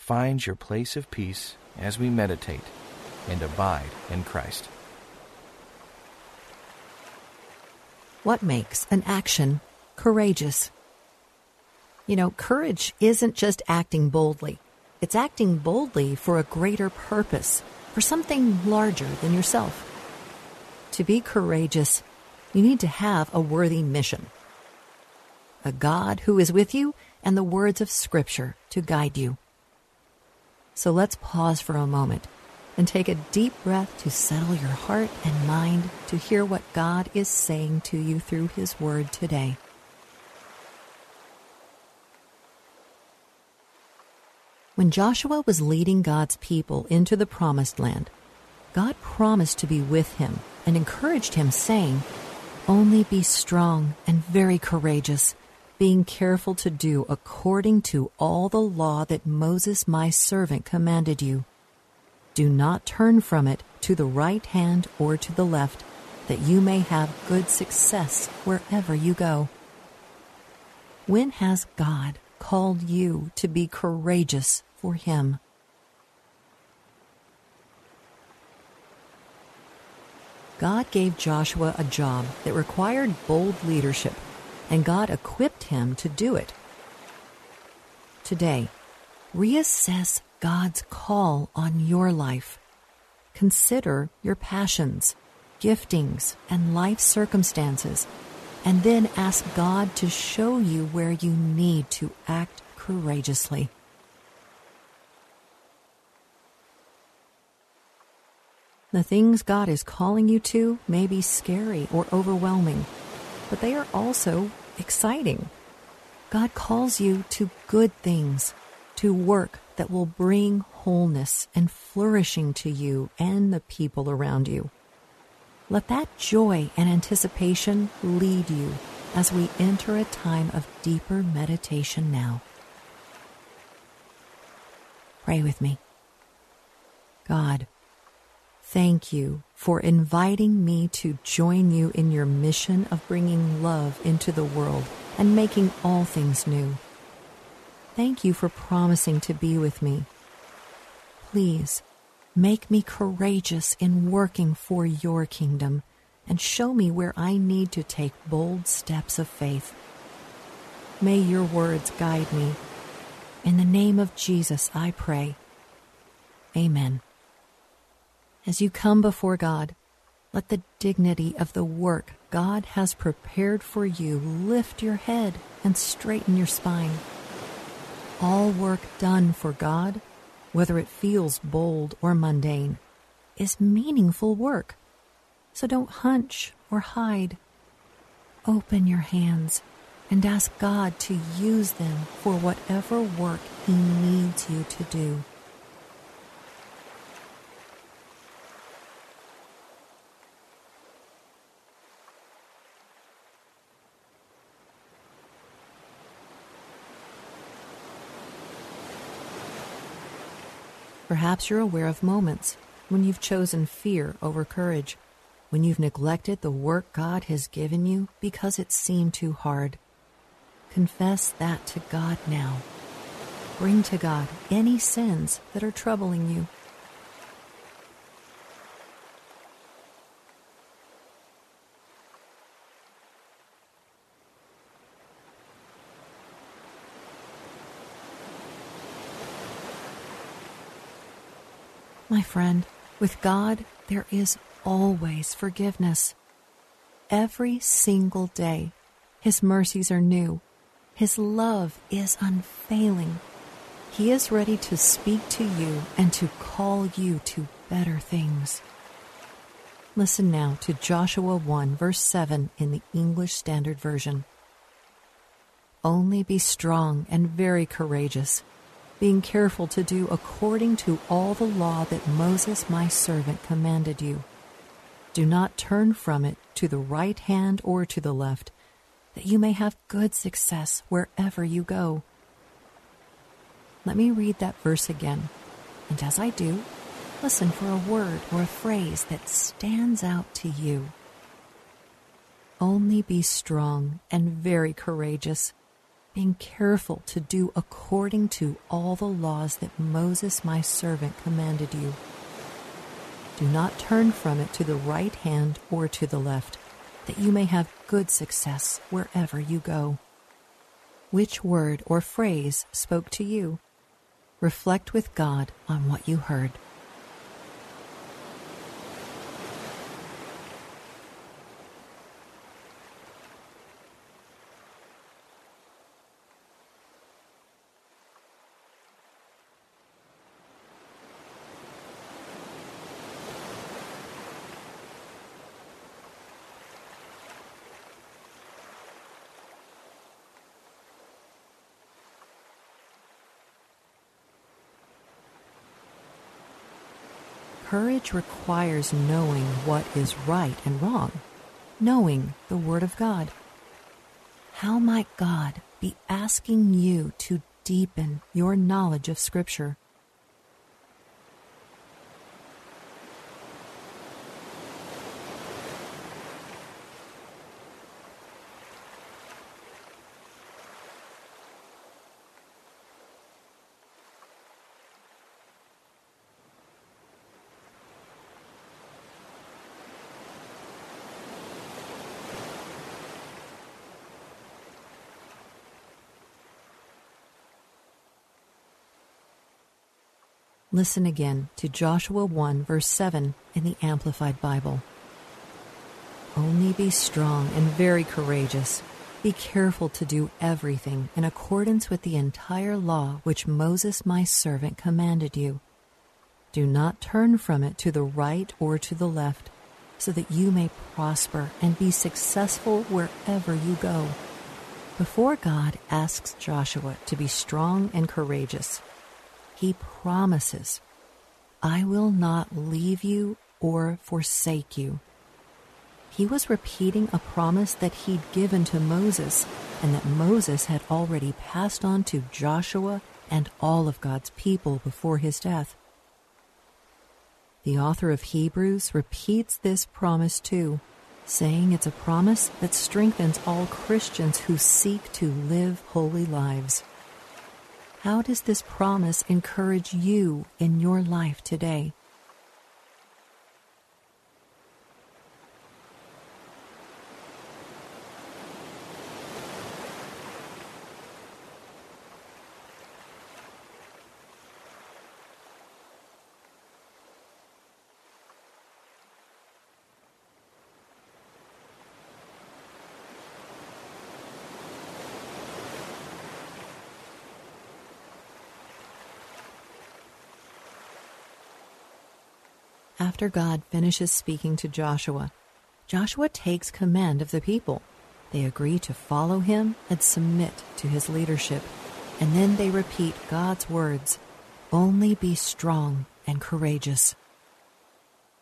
find your place of peace as we meditate and abide in Christ. What makes an action courageous? You know, courage isn't just acting boldly, it's acting boldly for a greater purpose, for something larger than yourself. To be courageous, you need to have a worthy mission, a God who is with you, and the words of Scripture to guide you. So let's pause for a moment and take a deep breath to settle your heart and mind to hear what God is saying to you through His Word today. When Joshua was leading God's people into the Promised Land, God promised to be with him and encouraged him, saying, Only be strong and very courageous being careful to do according to all the law that Moses my servant commanded you. Do not turn from it to the right hand or to the left, that you may have good success wherever you go. When has God called you to be courageous for Him? God gave Joshua a job that required bold leadership and God equipped him to do it. Today, reassess God's call on your life. Consider your passions, giftings, and life circumstances, and then ask God to show you where you need to act courageously. The things God is calling you to may be scary or overwhelming, but they are also exciting. God calls you to good things, to work that will bring wholeness and flourishing to you and the people around you. Let that joy and anticipation lead you as we enter a time of deeper meditation now. Pray with me. God, Thank you for inviting me to join you in your mission of bringing love into the world and making all things new. Thank you for promising to be with me. Please make me courageous in working for your kingdom and show me where I need to take bold steps of faith. May your words guide me. In the name of Jesus, I pray. Amen. As you come before God, let the dignity of the work God has prepared for you lift your head and straighten your spine. All work done for God, whether it feels bold or mundane, is meaningful work. So don't hunch or hide. Open your hands and ask God to use them for whatever work He needs you to do. Perhaps you're aware of moments when you've chosen fear over courage, when you've neglected the work God has given you because it seemed too hard. Confess that to God now. Bring to God any sins that are troubling you. Friend, with God, there is always forgiveness. Every single day, His mercies are new. His love is unfailing. He is ready to speak to you and to call you to better things. Listen now to Joshua 1, verse 7 in the English Standard Version. Only be strong and very courageous being careful to do according to all the law that Moses my servant commanded you. Do not turn from it to the right hand or to the left, that you may have good success wherever you go. Let me read that verse again, and as I do, listen for a word or a phrase that stands out to you. Only be strong and very courageous being careful to do according to all the laws that Moses my servant commanded you. Do not turn from it to the right hand or to the left, that you may have good success wherever you go. Which word or phrase spoke to you? Reflect with God on what you heard. Courage requires knowing what is right and wrong, knowing the Word of God. How might God be asking you to deepen your knowledge of Scripture? Listen again to Joshua 1, verse 7 in the Amplified Bible. Only be strong and very courageous. Be careful to do everything in accordance with the entire law which Moses my servant commanded you. Do not turn from it to the right or to the left, so that you may prosper and be successful wherever you go. Before God asks Joshua to be strong and courageous, he promises, I will not leave you or forsake you. He was repeating a promise that he'd given to Moses and that Moses had already passed on to Joshua and all of God's people before his death. The author of Hebrews repeats this promise too, saying it's a promise that strengthens all Christians who seek to live holy lives. How does this promise encourage you in your life today? After God finishes speaking to Joshua, Joshua takes command of the people. They agree to follow him and submit to his leadership. And then they repeat God's words only be strong and courageous.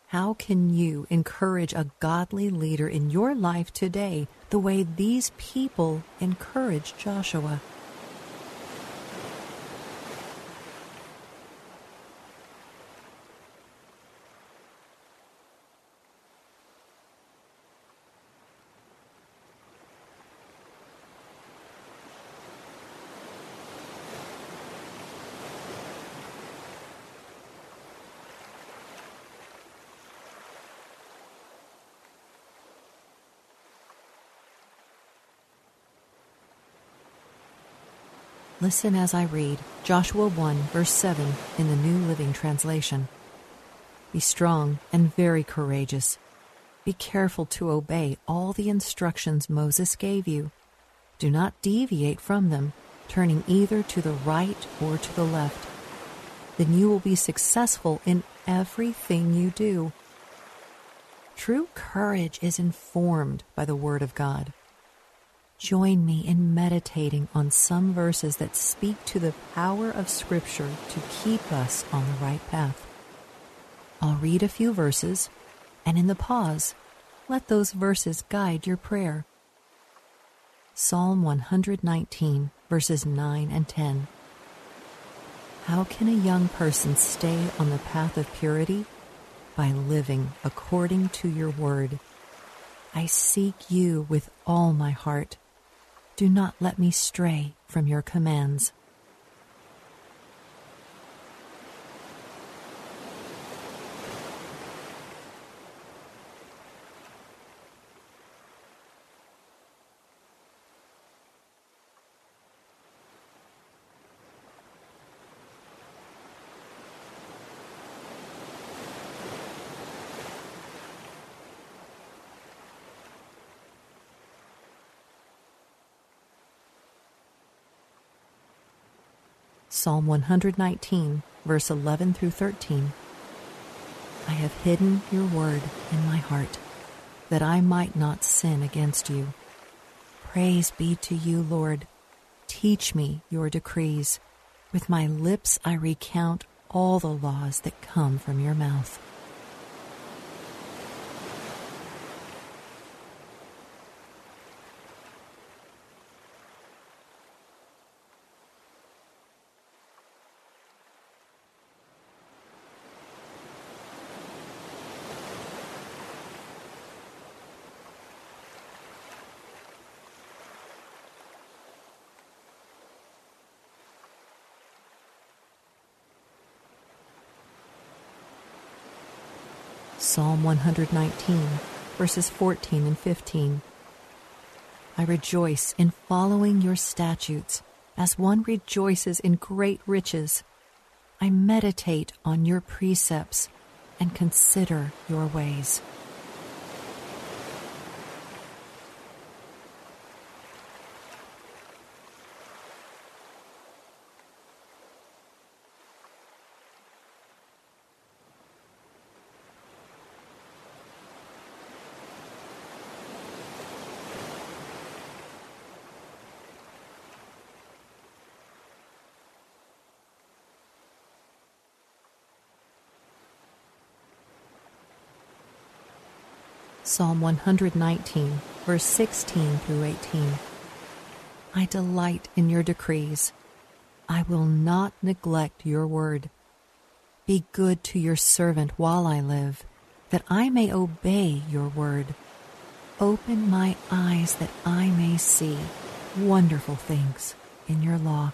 How can you encourage a godly leader in your life today the way these people encouraged Joshua? Listen as I read Joshua 1, verse 7 in the New Living Translation. Be strong and very courageous. Be careful to obey all the instructions Moses gave you. Do not deviate from them, turning either to the right or to the left. Then you will be successful in everything you do. True courage is informed by the Word of God. Join me in meditating on some verses that speak to the power of Scripture to keep us on the right path. I'll read a few verses, and in the pause, let those verses guide your prayer. Psalm 119, verses 9 and 10. How can a young person stay on the path of purity? By living according to your word. I seek you with all my heart. Do not let me stray from your commands. Psalm 119, verse 11 through 13. I have hidden your word in my heart, that I might not sin against you. Praise be to you, Lord. Teach me your decrees. With my lips I recount all the laws that come from your mouth. Psalm 119, verses 14 and 15. I rejoice in following your statutes as one rejoices in great riches. I meditate on your precepts and consider your ways. Psalm 119, verse 16 through 18. I delight in your decrees. I will not neglect your word. Be good to your servant while I live, that I may obey your word. Open my eyes that I may see wonderful things in your law.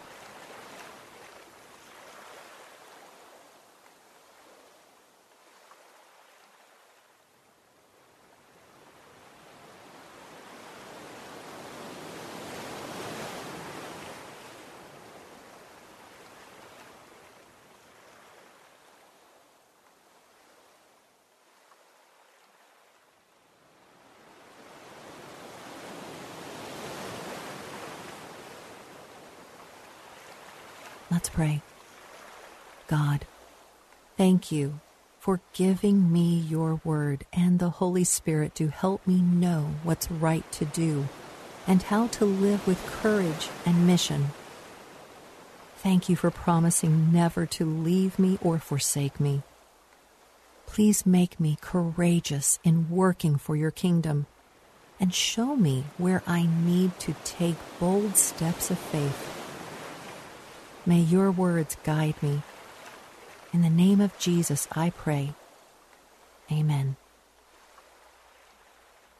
Let's pray. God, thank you for giving me your word and the Holy Spirit to help me know what's right to do and how to live with courage and mission. Thank you for promising never to leave me or forsake me. Please make me courageous in working for your kingdom and show me where I need to take bold steps of faith. May your words guide me. In the name of Jesus, I pray. Amen.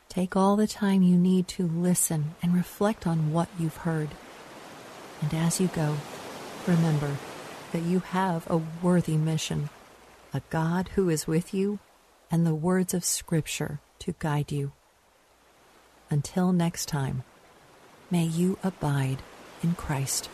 Take all the time you need to listen and reflect on what you've heard. And as you go, remember that you have a worthy mission, a God who is with you, and the words of Scripture to guide you. Until next time, may you abide in Christ.